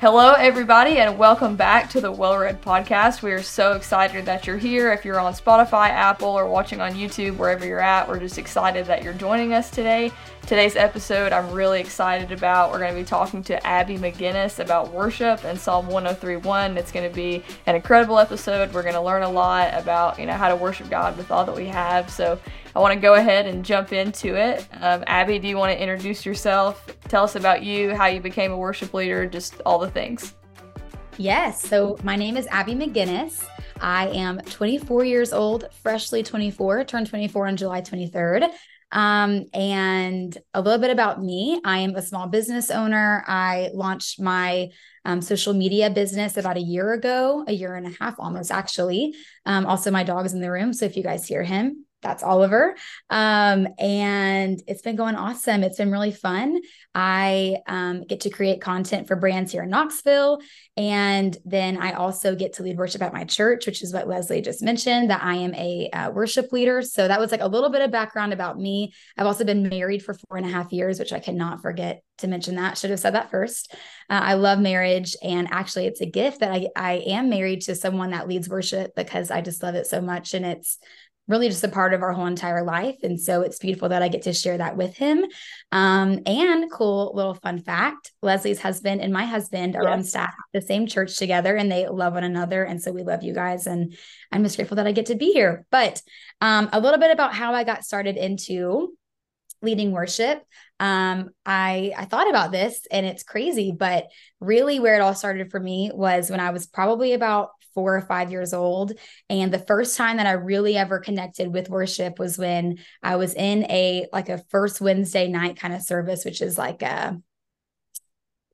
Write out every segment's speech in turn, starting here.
Hello, everybody, and welcome back to the Well Read Podcast. We are so excited that you're here. If you're on Spotify, Apple, or watching on YouTube, wherever you're at, we're just excited that you're joining us today. Today's episode, I'm really excited about. We're going to be talking to Abbie McGinnis about worship and Psalm 103.1. It's going to be an incredible episode. We're going to learn a lot about, you know, how to worship God with all that we have. So I want to go ahead and jump into it. Um, Abbie, do you want to introduce yourself? Tell us about you, how you became a worship leader, just all the things. Yes. So my name is Abbie McGinnis. I am 24 years old, freshly 24, turned 24 on July 23rd. Um, and a little bit about me I am a small business owner. I launched my um, social media business about a year ago, a year and a half almost, actually. Um, also, my dog's in the room. So if you guys hear him, that's Oliver. Um, and it's been going awesome. It's been really fun. I um, get to create content for brands here in Knoxville. And then I also get to lead worship at my church, which is what Leslie just mentioned, that I am a uh, worship leader. So that was like a little bit of background about me. I've also been married for four and a half years, which I cannot forget to mention that. Should have said that first. Uh, I love marriage. And actually, it's a gift that I, I am married to someone that leads worship because I just love it so much. And it's really just a part of our whole entire life. And so it's beautiful that I get to share that with him. Um, and cool little fun fact Leslie's husband and my husband are yes. on staff at the same church together and they love one another. And so we love you guys. And I'm just grateful that I get to be here. But um, a little bit about how I got started into leading worship um, i i thought about this and it's crazy but really where it all started for me was when i was probably about four or five years old. And the first time that I really ever connected with worship was when I was in a like a first Wednesday night kind of service, which is like a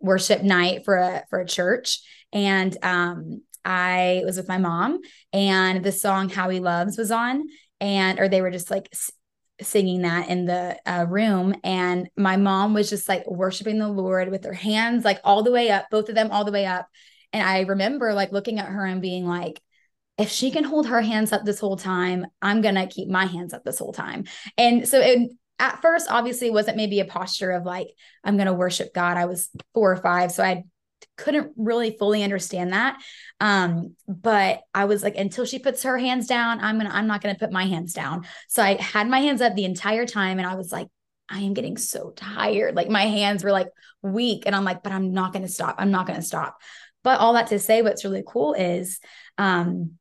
worship night for a for a church. And um I was with my mom and the song How He Loves was on and or they were just like singing that in the uh, room and my mom was just like worshiping the lord with her hands like all the way up both of them all the way up and I remember like looking at her and being like, if she can hold her hands up this whole time, I'm going to keep my hands up this whole time. And so it, at first, obviously, it wasn't maybe a posture of like, I'm going to worship God. I was four or five. So I couldn't really fully understand that. Um, but I was like, until she puts her hands down, I'm going to, I'm not going to put my hands down. So I had my hands up the entire time. And I was like, I am getting so tired. Like my hands were like weak. And I'm like, but I'm not going to stop. I'm not going to stop. But all that to say, what's really cool is um,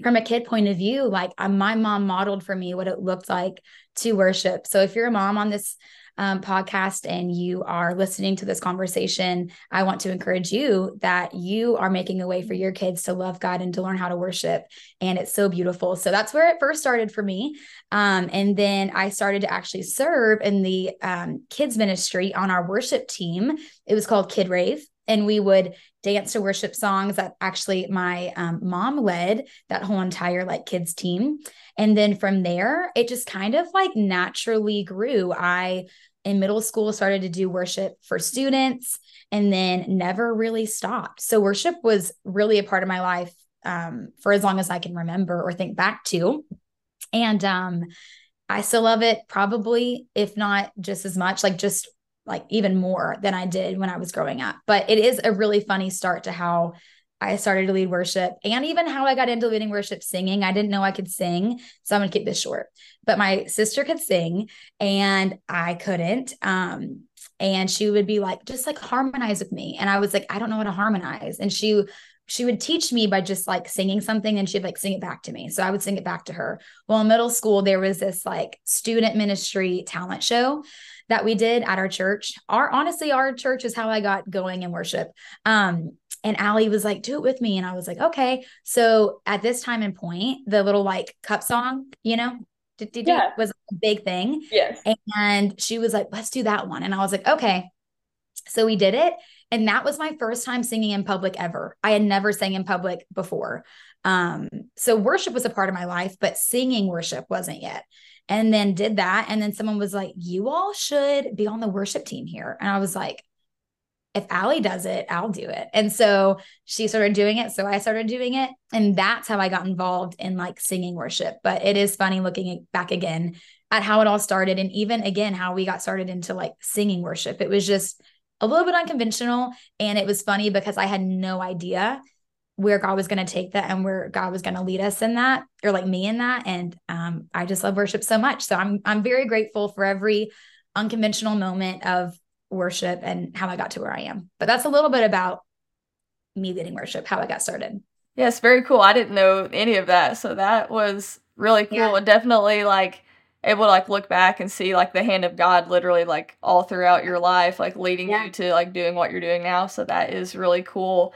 from a kid point of view, like my mom modeled for me what it looked like to worship. So if you're a mom on this um, podcast and you are listening to this conversation, I want to encourage you that you are making a way for your kids to love God and to learn how to worship. And it's so beautiful. So that's where it first started for me. Um, and then I started to actually serve in the um, kids ministry on our worship team. It was called Kid Rave and we would dance to worship songs that actually my um, mom led that whole entire like kids team. And then from there it just kind of like naturally grew. I in middle school started to do worship for students and then never really stopped. So worship was really a part of my life um, for as long as i can remember or think back to. And um, i still love it probably if not just as much like just like even more than I did when I was growing up. But it is a really funny start to how I started to lead worship and even how I got into leading worship singing. I didn't know I could sing. So I'm to keep this short. But my sister could sing and I couldn't. Um, and she would be like, just like harmonize with me. And I was like, I don't know how to harmonize. And she she would teach me by just like singing something and she'd like sing it back to me. So I would sing it back to her. Well, in middle school, there was this like student ministry talent show that we did at our church. Our honestly, our church is how I got going in worship. Um, and Allie was like, do it with me. And I was like, okay. So at this time and point, the little like cup song, you know, yeah. was a big thing. Yes. And she was like, let's do that one. And I was like, okay. So we did it. And that was my first time singing in public ever. I had never sang in public before. Um, so worship was a part of my life, but singing worship wasn't yet and then did that. And then someone was like, You all should be on the worship team here. And I was like, if Allie does it, I'll do it. And so she started doing it. So I started doing it. And that's how I got involved in like singing worship. But it is funny looking back again at how it all started. And even again, how we got started into like singing worship. It was just a little bit unconventional. And it was funny because I had no idea where God was going to take that and where God was going to lead us in that, or like me in that. And um, I just love worship so much. So I'm I'm very grateful for every unconventional moment of worship and how I got to where I am. But that's a little bit about me leading worship, how I got started. Yes, very cool. I didn't know any of that. So that was really cool yeah. and definitely like able to like look back and see like the hand of God literally like all throughout your life, like leading yeah. you to like doing what you're doing now. So that is really cool.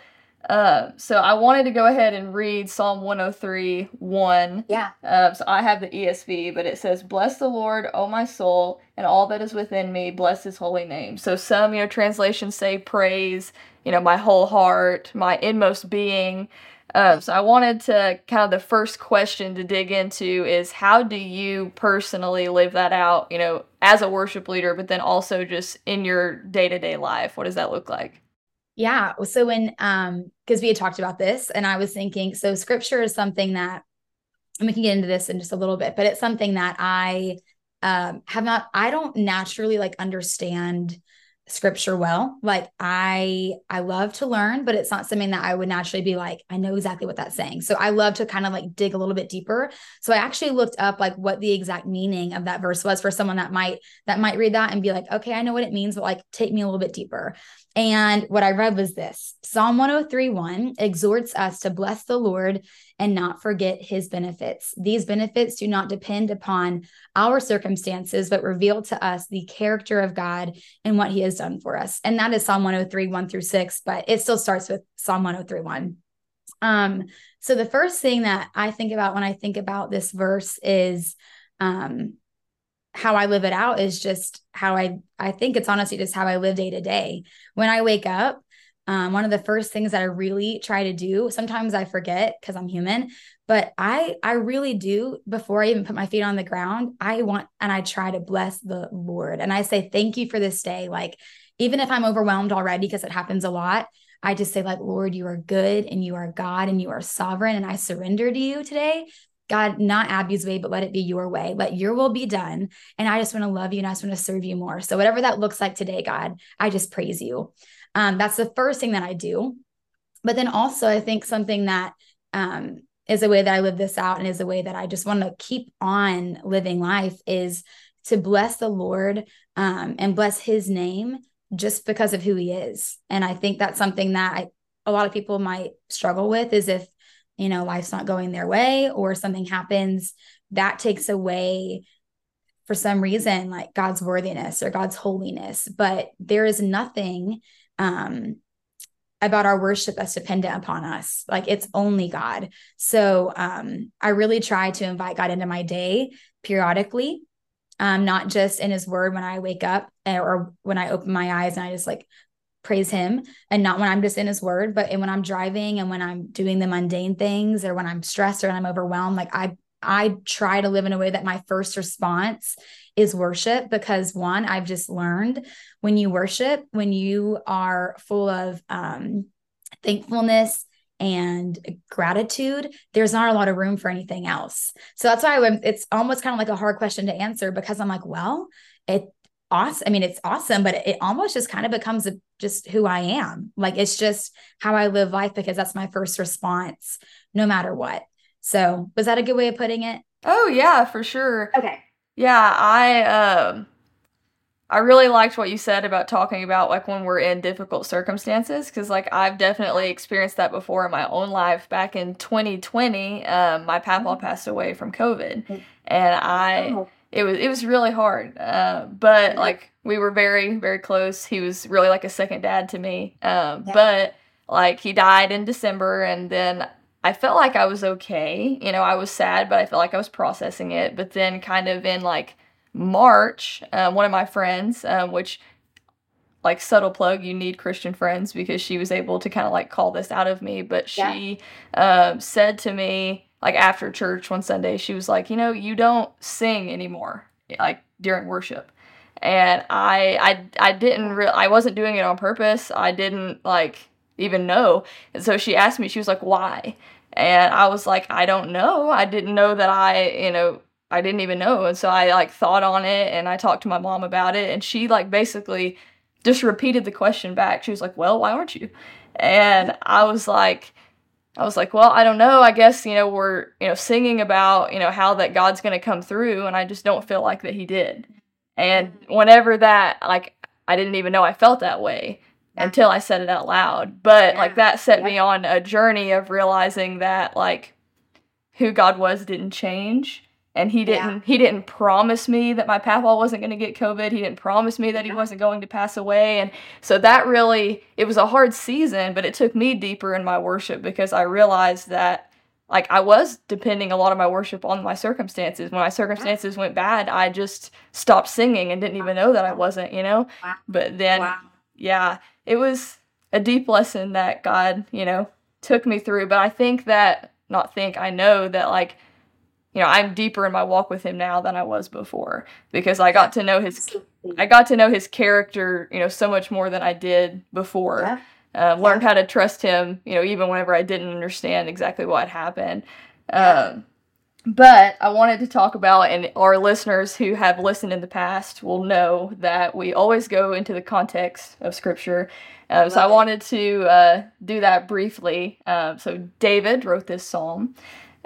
Uh, so I wanted to go ahead and read Psalm 103 1. Yeah. Uh, so I have the ESV, but it says, Bless the Lord, O my soul, and all that is within me, bless his holy name. So some, you know, translations say praise, you know, my whole heart, my inmost being. Uh, so I wanted to kind of the first question to dig into is how do you personally live that out, you know, as a worship leader, but then also just in your day to day life? What does that look like? Yeah. So when um because we had talked about this and I was thinking so scripture is something that and we can get into this in just a little bit, but it's something that I um have not I don't naturally like understand scripture well. Like i i love to learn but it's not something that i would naturally be like i know exactly what that's saying. So i love to kind of like dig a little bit deeper. So i actually looked up like what the exact meaning of that verse was for someone that might that might read that and be like okay i know what it means but like take me a little bit deeper and what I read was this Psalm 103 1 exhorts us to bless the Lord and not forget his benefits. These benefits do not depend upon our circumstances, but reveal to us the character of God and what he has done for us. And that is Psalm 103 1 through 6, but it still starts with Psalm 103 1. Um, so the first thing that I think about when I think about this verse is um, how I live it out is just how I I think it's honestly just how I live day to day. When I wake up, um, one of the first things that I really try to do, sometimes I forget because I'm human, but I I really do before I even put my feet on the ground, I want and I try to bless the Lord. And I say thank you for this day. Like even if I'm overwhelmed already because it happens a lot, I just say like Lord, you are good and you are God and you are sovereign and I surrender to you today God, not Abbie's way, but let it be your way. Let your will be done. And I just want to love you and I just want to serve you more. So, whatever that looks like today, God, I just praise you. Um, that's the first thing that I do. But then also, I think something that um, is a way that I live this out and is a way that I just want to keep on living life is to bless the Lord um, and bless his name just because of who he is. And I think that's something that I, a lot of people might struggle with is if you know life's not going their way or something happens that takes away for some reason like god's worthiness or god's holiness. But there is nothing um about our worship that's dependent upon us. Like it's only god. So um i really try to invite god into my day periodically. Um not just in his word when i wake up eh, or when i open my eyes and i just like praise him and not when I'm just in his word, but when I'm driving and when I'm doing the mundane things or when I'm stressed or when I'm overwhelmed, like I I try to live in a way that my first response is worship because one, I've just learned when you worship, when you are full of um, thankfulness and gratitude, there's not a lot of room for anything else. So that's why I'm, it's almost kind of like a hard question to answer because I'm like, well, it awesome. I mean, it's awesome, but it almost just kind of becomes a, just who I am. Like it's just how I live life because that's my first response, no matter what. So, was that a good way of putting it? Oh yeah, for sure. Okay. Yeah, I um I really liked what you said about talking about like when we're in difficult circumstances cuz like I've definitely experienced that before in my own life back in 2020 um my papa mm-hmm. passed away from covid mm. and I oh it was it was really hard. Uh, but like we were very very close. He was really like a second dad to me. Um, yeah. But like he died in December, and then I felt like I was okay. You know, I was sad, but I felt like I was processing it. But then kind of in like March, uh, one of my friends, um, which like subtle plug you need christian friends because she was able to kind of like call this out of me but she yeah. um, said to me like after church one Sunday, she was like, you know, you don't sing anymore, like during worship. And I, I, I didn't mm. real, I wasn't doing it on purpose. I didn't like even know. And so she asked me, she was like, why? And I was like, I don't know. I didn't know that I, you know, I didn't even know. And so I like thought on it and I talked to my mom about it and she like basically just repeated the question back. She was like, "Well, why aren't you?" And I was like, I was like, well, I don't know. I guess, you know, we're, you know, singing about, you know, how that God's going to come through and I just don't feel like that he did. And mm-hmm. whenever that like I didn't even know I felt that way yeah. until I said it out loud. But yeah. like that set yeah. me on a journey of realizing that like who God was didn't change and he didn't yeah. he didn't promise me that my papa wasn't going to get covid. He didn't promise me that he wasn't going to pass away. And so that really it was a hard season but it took me deeper in my worship because i realized that like i was depending a lot of my worship on my circumstances. When my circumstances went bad i just stopped singing and didn't even know that i wasn't you know? Wow. but then wow. yeah it was a deep lesson that god you know took me through. But i think that not think i know that like you know, I'm deeper in my walk with him now than I was before because I got to know his I got to know his character, you know, so much more than I did before. Yeah. Uh, learned yeah. how to trust him, you know, even whenever I didn't understand exactly what happened. Um, but I wanted to talk about, and our listeners who have listened in the past will know that we always go into the context of Scripture. Um, so I wanted to uh, do that briefly. Um, so David wrote this psalm.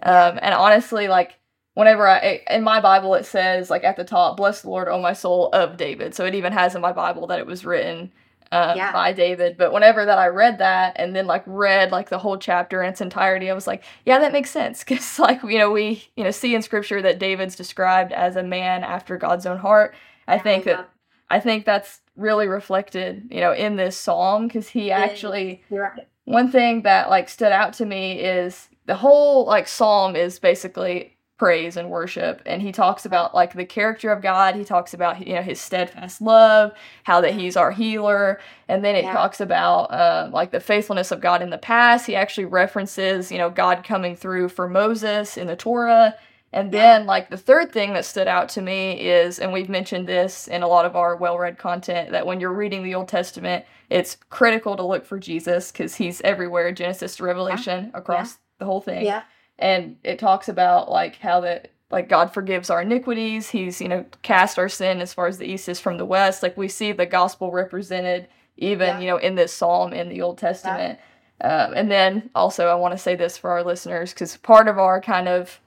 Um, and honestly, like whenever I in my Bible it says like at the top, "Bless the Lord, O my soul," of David. So it even has in my Bible that it was written um, yeah. by David. But whenever that I read that and then like read like the whole chapter in its entirety, I was like, yeah, that makes sense because like you know we you know see in Scripture that David's described as a man after God's own heart. I think that I think that's really reflected you know in this psalm because he actually. Right. One thing that like stood out to me is the whole like psalm is basically praise and worship and he talks about like the character of god. He talks about you know his steadfast love how that he's our healer and then it yeah. talks about uh, like the faithfulness of god in the past. He actually references you know god coming through for moses in the torah. And then like the third thing that stood out to me is and we've mentioned this in a lot of our well-read content that when you're reading the old testament it's critical to look for jesus because he's everywhere. Genesis to revelation yeah. across the whole thing. Yeah. And it talks about like how that like God forgives our iniquities. He's, you know, cast our sin as far as the east is from the west. Like we see the gospel represented even, yeah. you know, in this psalm in the Old Testament. Yeah. Um, and then also I want to say this for our listeners because part of our kind of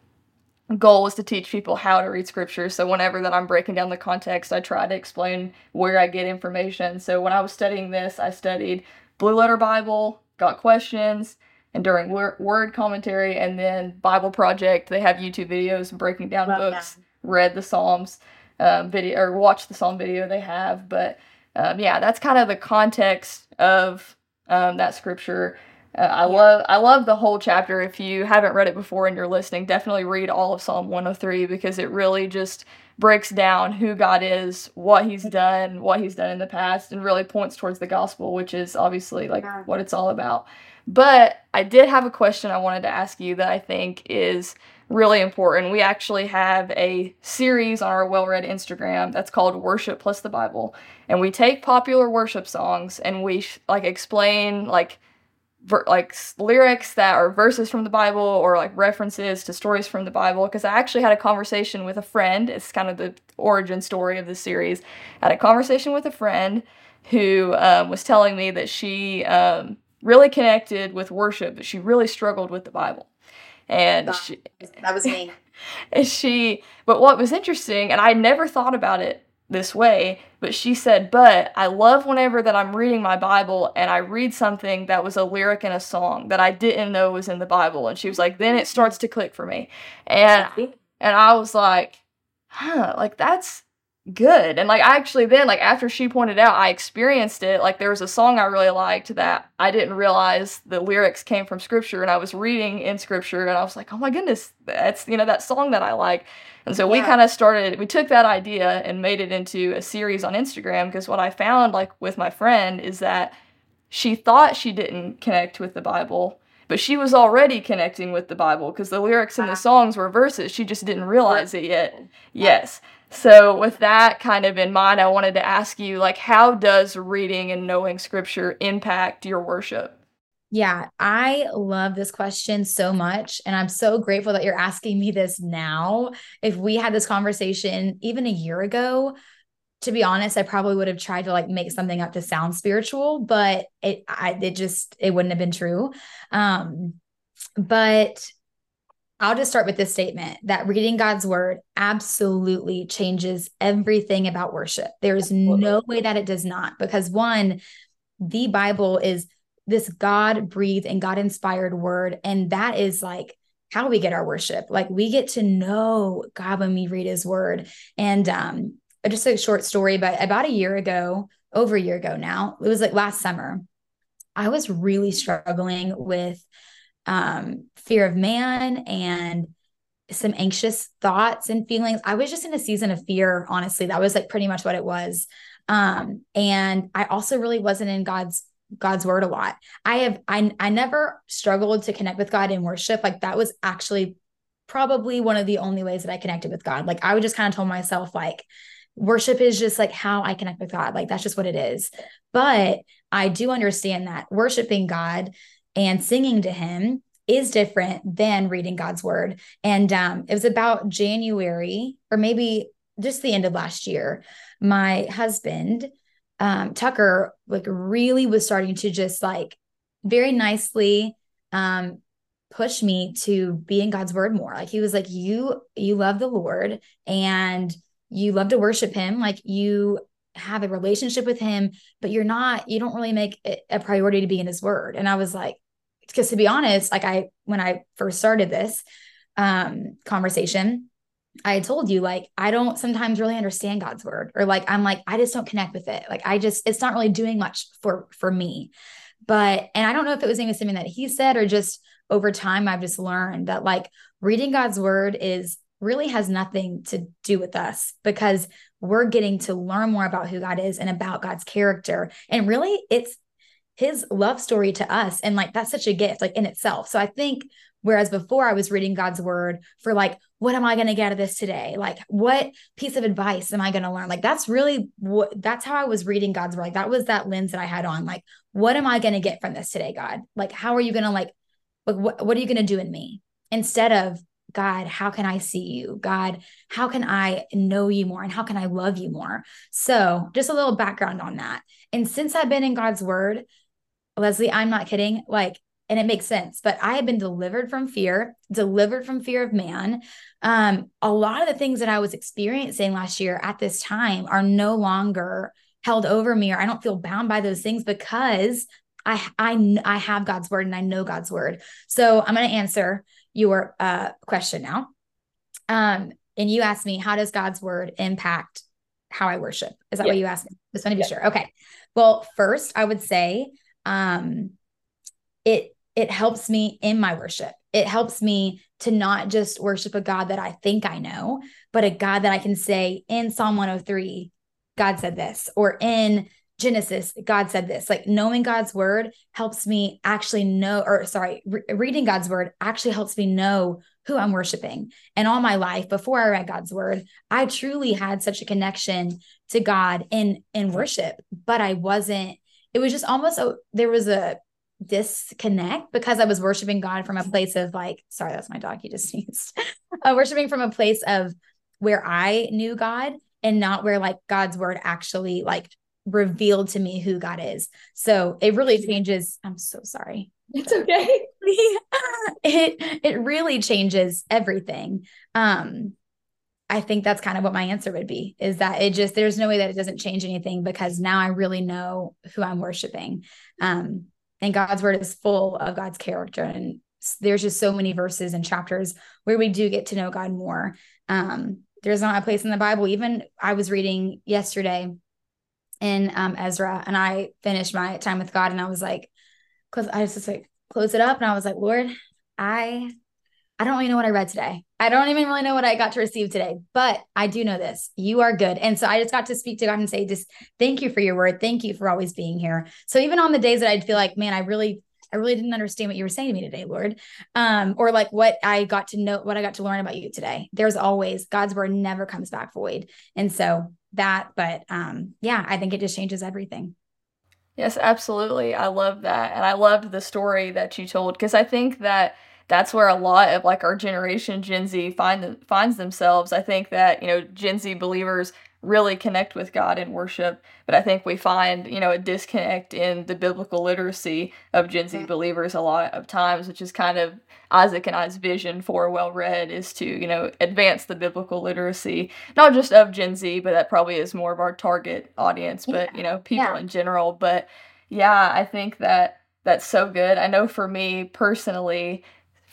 goal is to teach people how to read scripture. So whenever that I'm breaking down the context, I try to explain where I get information. So when I was studying this, I studied Blue Letter Bible, got questions, and Enduring Word commentary and then Bible Project, they have YouTube videos breaking down well, books, yeah. read the Psalms um, video or watch the Psalm video they have. But um, yeah, that's kind of the context of um, that scripture. Uh, I yeah. love I love the whole chapter. If you haven't read it before and you're listening, definitely read all of Psalm 103 because it really just breaks down who God is, what He's done, what He's done in the past, and really points towards the gospel, which is obviously like what it's all about. But I did have a question I wanted to ask you that I think is really important. We actually have a series on our well read Instagram that's called Worship Plus the Bible. And we take popular worship songs and we like explain like ver- like lyrics that are verses from the Bible or like references to stories from the Bible because I actually had a conversation with a friend. It's kind of the origin story of the series. I had a conversation with a friend who um, was telling me that she um, really connected with worship, but she really struggled with the Bible. And that, she, that was me. and she, but what was interesting, and I never thought about it this way, but she said, But I love whenever that I'm reading my Bible and I read something that was a lyric in a song that I didn't know was in the Bible. And she was like, Then it starts to click for me. And and I was like, huh, like that's good. And like I actually then like after she pointed out I experienced it, like there was a song I really liked that I didn't realize the lyrics came from scripture and I was reading in scripture and I was like, "Oh my goodness, that's you know that song that I like." And so yeah. we kind of started we took that idea and made it into a series on Instagram because what I found like with my friend is that she thought she didn't connect with the Bible but she was already connecting with the Bible because the lyrics in the songs were verses. She just didn't realize it yet. Yes. So, with that kind of in mind, I wanted to ask you like how does reading and knowing scripture impact your worship? Yeah, I love this question so much. And I'm so grateful that you're asking me this now. If we had this conversation even a year ago, to be honest, I probably would have tried to like make something up to sound spiritual, but it I it just it wouldn't have been true. Um but I'll just start with this statement that reading God's word absolutely changes everything about worship. There is no way that it does not, because one, the Bible is this God breathed and God inspired word. And that is like how we get our worship. Like we get to know God when we read his word. And um, just a short story, but about a year ago, over a year ago now, it was like last summer, I was really struggling with um, fear of man and some anxious thoughts and feelings. I was just in a season of fear, honestly. That was like pretty much what it was. Um, and I also really wasn't in God's God's word a lot. I have I I never struggled to connect with God in worship. Like that was actually probably one of the only ways that I connected with God. Like I would just kind of told myself like worship is just like how I connect with God. Like that's just what it is. But I do understand that worshiping God and singing to him is different than reading God's word. And um, it was about January or maybe just the end of last year. My husband, um, Tucker, like really was starting to just like very nicely um, push me to be in God's word more. Like he was like, you, you love the Lord and you love to worship him. Like you have a relationship with him, but you're not, you don't really make it a priority to be in his word. And I was like, because to be honest, like I when I first started this um conversation, I told you like I don't sometimes really understand God's word or like I'm like I just don't connect with it. Like I just it's not really doing much for for me. But and I don't know if it was even something that he said or just over time I've just learned that like reading God's word is really has nothing to do with us because we're getting to learn more about who God is and about God's character. And really it's his love story to us and like that's such a gift like in itself so i think whereas before i was reading god's word for like what am i going to get out of this today like what piece of advice am i going to learn like that's really what that's how i was reading god's word like that was that lens that i had on like what am i going to get from this today god like how are you going to like like what, what are you going to do in me instead of God, how can I see you? God, how can I know you more? And how can I love you more? So, just a little background on that. And since I've been in God's word, Leslie, I'm not kidding. Like, and it makes sense, but I have been delivered from fear, delivered from fear of man. Um, a lot of the things that I was experiencing last year at this time are no longer held over me, or I don't feel bound by those things because I I I have God's word and I know God's word. So I'm going to answer your uh, question now. Um, and you asked me, how does God's word impact how I worship? Is that what you asked me? Just want to be sure. Okay. Well, first, I would say um, it it helps me in my worship. It helps me to not just worship a God that I think I know, but a God that I can say in Psalm 103, God said this, or in Genesis, God said this. Like knowing God's word helps me actually know, or sorry, re- reading God's word actually helps me know who I'm worshiping. And all my life, before I read God's word, I truly had such a connection to God in in worship, but I wasn't it was just almost a, there was a disconnect because I was worshiping God from a place of like, sorry, that's my dog. He just sneezed. uh, worshiping from a place of where I knew God and not where like God's word actually like revealed to me who God is. So it really changes. I'm so sorry. It's okay. it it really changes everything. Um I think that's kind of what my answer would be is that it just there's no way that it doesn't change anything because now I really know who I'm worshiping. Um, and God's word is full of God's character and there's just so many verses and chapters where we do get to know God more. Um, there's not a place in the Bible. Even I was reading yesterday in um, Ezra and I finished my time with God and I was like, close, I just like close it up and I was like, Lord, I I don't really know what I read today. I don't even really know what I got to receive today, but I do know this. You are good. And so I just got to speak to God and say, just thank you for your word. Thank you for always being here. So even on the days that I'd feel like, man, I really, I really didn't understand what you were saying to me today, Lord. Um, or like what I got to know, what I got to learn about you today. There's always God's word never comes back void. And so that, but um, yeah, I think it just changes everything. Yes, absolutely. I love that. And I loved the story that you told because I think that that's where a lot of like our generation Gen Z find finds themselves. I think that, you know, Gen Z believers really connect with God in worship. But I think we find, you know, a disconnect in the biblical literacy of Gen Z mm. believers a lot of times, which is kind of Isaac and I's vision for Well Read is to, you know, advance the biblical literacy, not just of Gen Z, but that probably is more of our target audience, but, yeah. you know, people yeah. in general. But yeah, I think that that's so good. I know for me personally,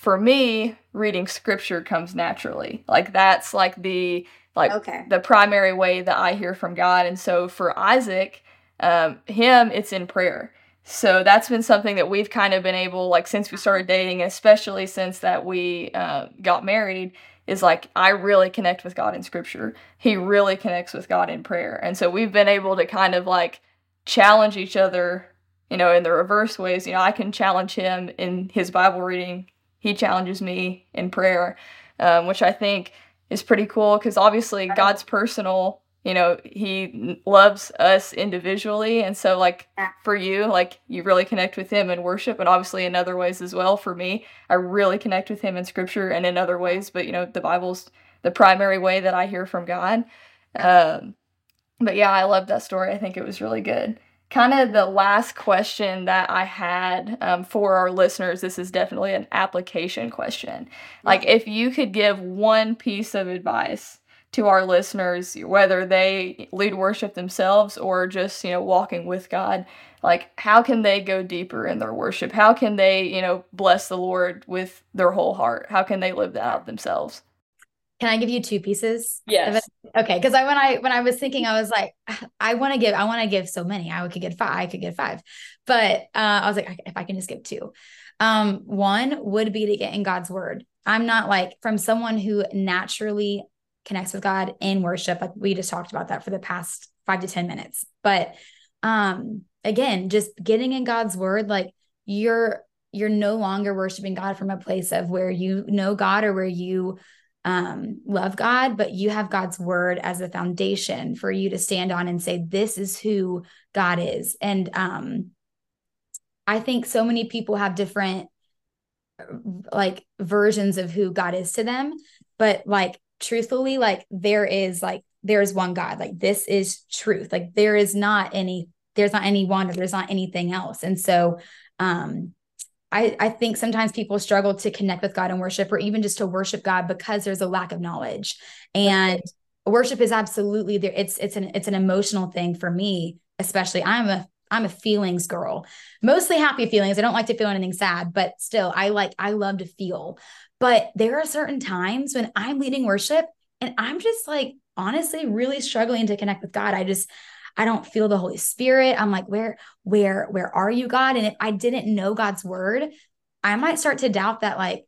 for me, reading scripture comes naturally. Like that's like the like okay. the primary way that I hear from God. And so for Isaac, um, him, it's in prayer. So that's been something that we've kind of been able, like since we started dating, especially since that we uh, got married, is like I really connect with God in Scripture. He really connects with God in prayer, and so we've been able to kind of like challenge each other, you know, in the reverse ways. You know, I can challenge him in his Bible reading. He challenges me in prayer, um, which I think is pretty cool because obviously God's personal. You know, He loves us individually, and so like for you, like you really connect with Him in worship, and obviously in other ways as well. For me, I really connect with Him in Scripture and in other ways, but you know, the Bible's the primary way that I hear from God. Um, but yeah, I love that story. I think it was really good kind of the last question that I had um, for our listeners, this is definitely an application question. Like, if you could give one piece of advice to our listeners, whether they lead worship themselves or just, you know, walking with God, like, how can they go deeper in their worship? How can they, you know, bless the Lord with their whole heart? How can they live that out themselves? Can I give you two pieces? Yes. Okay. Cause I when I when I was thinking, I was like, I want to give, I want to give so many. I could get five, I could get five. But uh, I was like, if I can just give two. Um, one would be to get in God's word. I'm not like from someone who naturally connects with God in worship. Like we just talked about that for the past five to 10 minutes. But um again, just getting in God's word, like you're you're no longer worshiping God from a place of where you know God or where you um, love God, but you have God's word as a foundation for you to stand on and say, this is who God is. And um, I think so many people have different like versions of who God is to them, but like truthfully, like there is like there's one God. Like this is truth. Like there is not any there's not any one or there's not anything else. And so um I, I think sometimes people struggle to connect with God and worship or even just to worship God because there's a lack of knowledge. And worship is absolutely there. It's it's an it's an emotional thing for me, especially. I'm a I'm a feelings girl. Mostly happy feelings. I don't like to feel anything sad, but still I like I love to feel. But there are certain times when I'm leading worship and I'm just like honestly really struggling to connect with God. I just I don't feel the Holy Spirit. I'm like, where, where, where are you, God? And if I didn't know God's word, I might start to doubt that like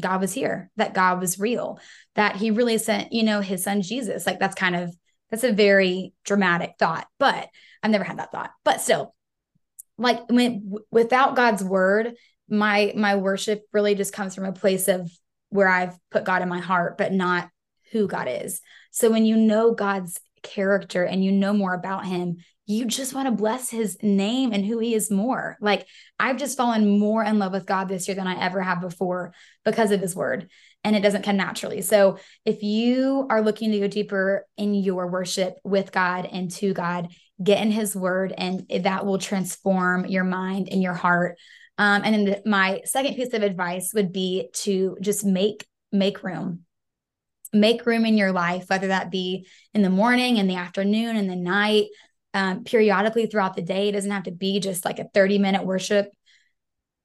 God was here, that God was real, that he really sent, you know, his son Jesus. Like that's kind of that's a very dramatic thought, but I've never had that thought. But still, like when without God's word, my my worship really just comes from a place of where I've put God in my heart, but not who God is. So when you know God's character and you know more about him, you just want to bless his name and who he is more. Like I've just fallen more in love with God this year than I ever have before because of his word. And it doesn't come naturally. So if you are looking to go deeper in your worship with God and to God, get in his word and that will transform your mind and your heart. Um, and then the, my second piece of advice would be to just make make room make room in your life, whether that be in the morning, in the afternoon, in the night, um, periodically throughout the day. It doesn't have to be just like a 30 minute worship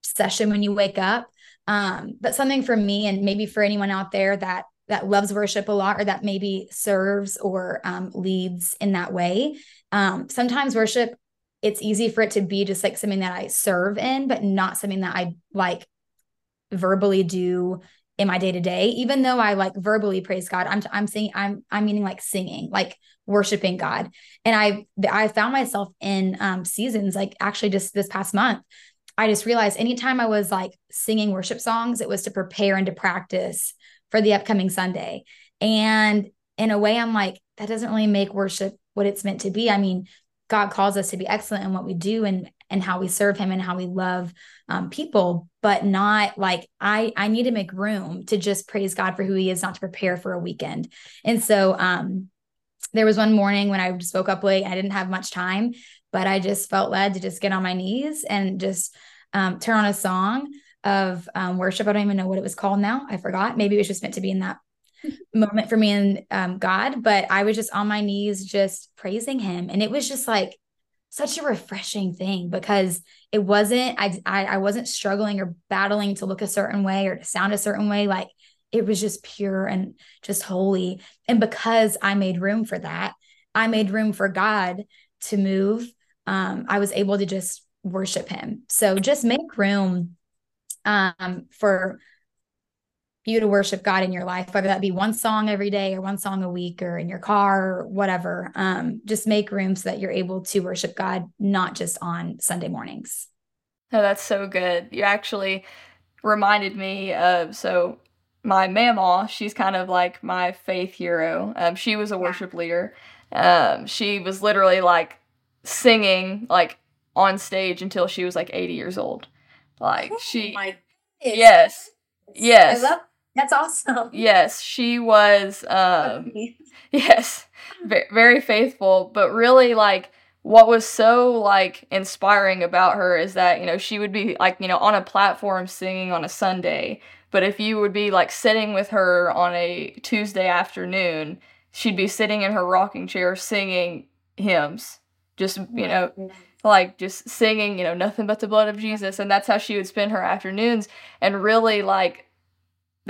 session when you wake up. Um, but something for me and maybe for anyone out there that that loves worship a lot or that maybe serves or um, leads in that way. Um, sometimes worship, it's easy for it to be just like something that I serve in, but not something that I like verbally do in my day to day even though i like verbally praise god i'm i'm saying i'm i'm meaning like singing like worshiping god. And i i found myself in um seasons like actually just this past month i just realized anytime i was like singing worship songs it was to prepare and to practice for the upcoming sunday. And in a way i'm like that doesn't really make worship what it's meant to be. I mean god calls us to be excellent in what we do and and how we serve him and how we love um, people but not like i i need to make room to just praise god for who he is not to prepare for a weekend and so um there was one morning when I just woke up late. I didn't have much time, but I just felt led to just get on my knees and just um, turn on a song of um, worship. I don't even know what it was called now. I forgot. Maybe it was just meant to be in that moment for me and um, God. But I was just on my knees, just praising Him, and it was just like such a refreshing thing because it wasn't I, I I wasn't struggling or battling to look a certain way or to sound a certain way. Like it was just pure and just holy. And because I made room for that, I made room for God to move. Um, I was able to just worship Him. So just make room um, for you to worship God in your life, whether that be one song every day or one song a week or in your car or whatever. Um, just make room so that you're able to worship God, not just on Sunday mornings. Oh, that's so good. You actually reminded me of so my mama, she's kind of like my faith hero. Um, she was a worship leader. Um, she was literally like singing like on stage until she was like 80 years old. Like oh she, yes, yes, love, that's awesome. Yes, she was. Um, yes, very faithful, but really like what was so like inspiring about her is that you know she would be like you know on a platform singing on a Sunday but if you would be like sitting with her on a Tuesday afternoon, she'd be sitting in her rocking chair singing hymns. Just, you know, like just singing, you know, nothing but the blood of Jesus. And that's how she would spend her afternoons. And really, like,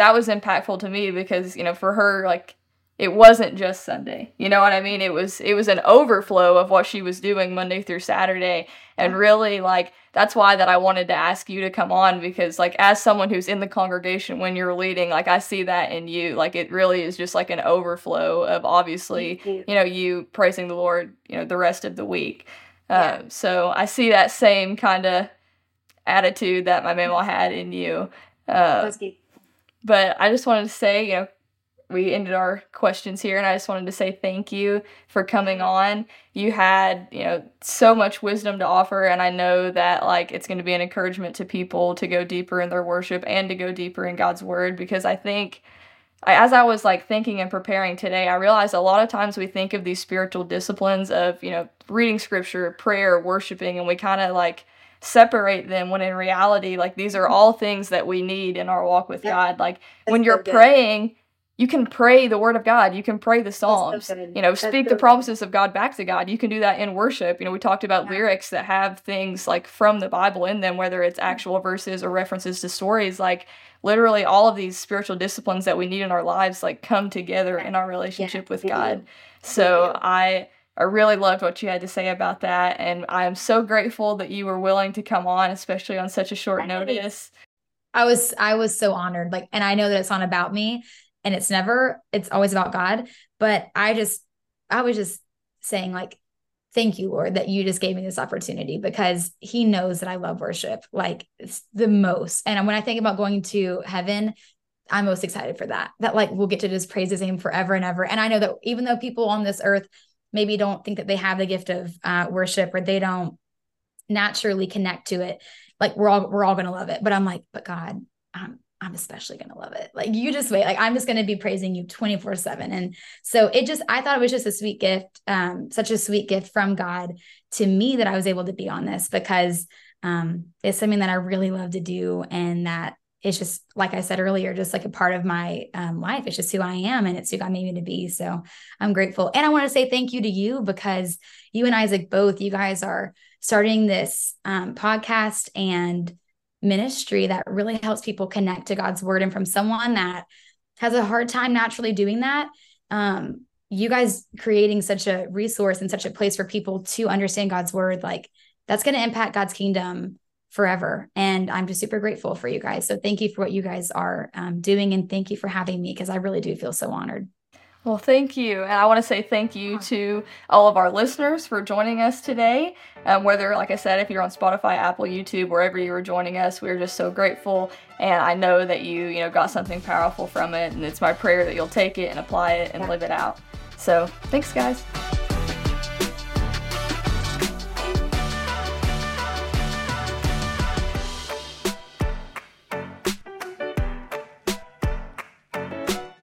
that was impactful to me because, you know, for her, like, it wasn't just Sunday. You know what I mean? It was it was an overflow of what she was doing Monday through Saturday and really like that's why that I wanted to ask you to come on because like as someone who's in the congregation when you're leading like I see that in you like it really is just like an overflow of obviously you. you. know you praising the Lord you know the rest of the week. Yeah. Um, so I see that same kind of attitude that my mama had in you. Uh, but I just wanted to say, you know, we ended our questions here and i just wanted to say thank you for coming on. You had you know so much wisdom to offer and i know that like it's going to be an encouragement to people to go deeper in their worship and to go deeper in god's word because i think as i was like thinking and preparing today i realized a lot of times we think of these spiritual disciplines of you know reading scripture prayer worshiping and we kind of like separate them when in reality like these are all things that we need in our walk with god like That's when you're so praying you can pray the word of God. You can pray the Psalms. So you know, speak so the promises good. of God back to God. You can do that in worship. You know, we talked about yeah. lyrics that have things like from the Bible in them, whether it's actual verses or references to stories. Like literally all of these spiritual disciplines that we need in our lives like come together in our relationship yeah. with God. So I I really loved what you had to say about that and I am so grateful that you were willing to come on, especially on such a short notice. I was I was so honored. Like and I know that it's not about me and it's never it's always about god but i just i was just saying like thank you lord that you just gave me this opportunity because he knows that i love worship like it's the most and when i think about going to heaven i'm most excited for that that like we'll get to just praise his name forever and ever and i know that even though people on this earth maybe don't think that they have the gift of uh, worship or they don't naturally connect to it like we're all we're all gonna love it but i'm like but god i'm I'm especially to love it. Like you just wait. Like I'm just to be praising you 24 seven. And so it just, I thought it was just a sweet gift, um, such a sweet gift from God to me that I was able to be on this because um, it's something that I really love to do. And that it's just, like I said earlier, just like a part of my um, life. It's just who I am and it's who God made me to be. So I'm grateful. And I want to say thank you to you because you and Isaac both, you guys are starting this um, podcast and ministry that really helps people connect to God's word and from someone that has a hard time naturally doing that. Um, you guys creating such a resource and such a place for people to understand God's word, like that's going to impact God's kingdom forever. And I'm just super grateful for you guys. So thank you for what you guys are um, doing. And thank you for having me because I really do feel so honored. Well, thank you. And I want to say thank you to all of our listeners for joining us today. Um, whether, like I said, if you're on Spotify, Apple, YouTube, wherever you were joining us, we're just so grateful. And I know that you, you know, got something powerful from it. And it's my prayer that you'll take it and apply it and live it out. So thanks, guys.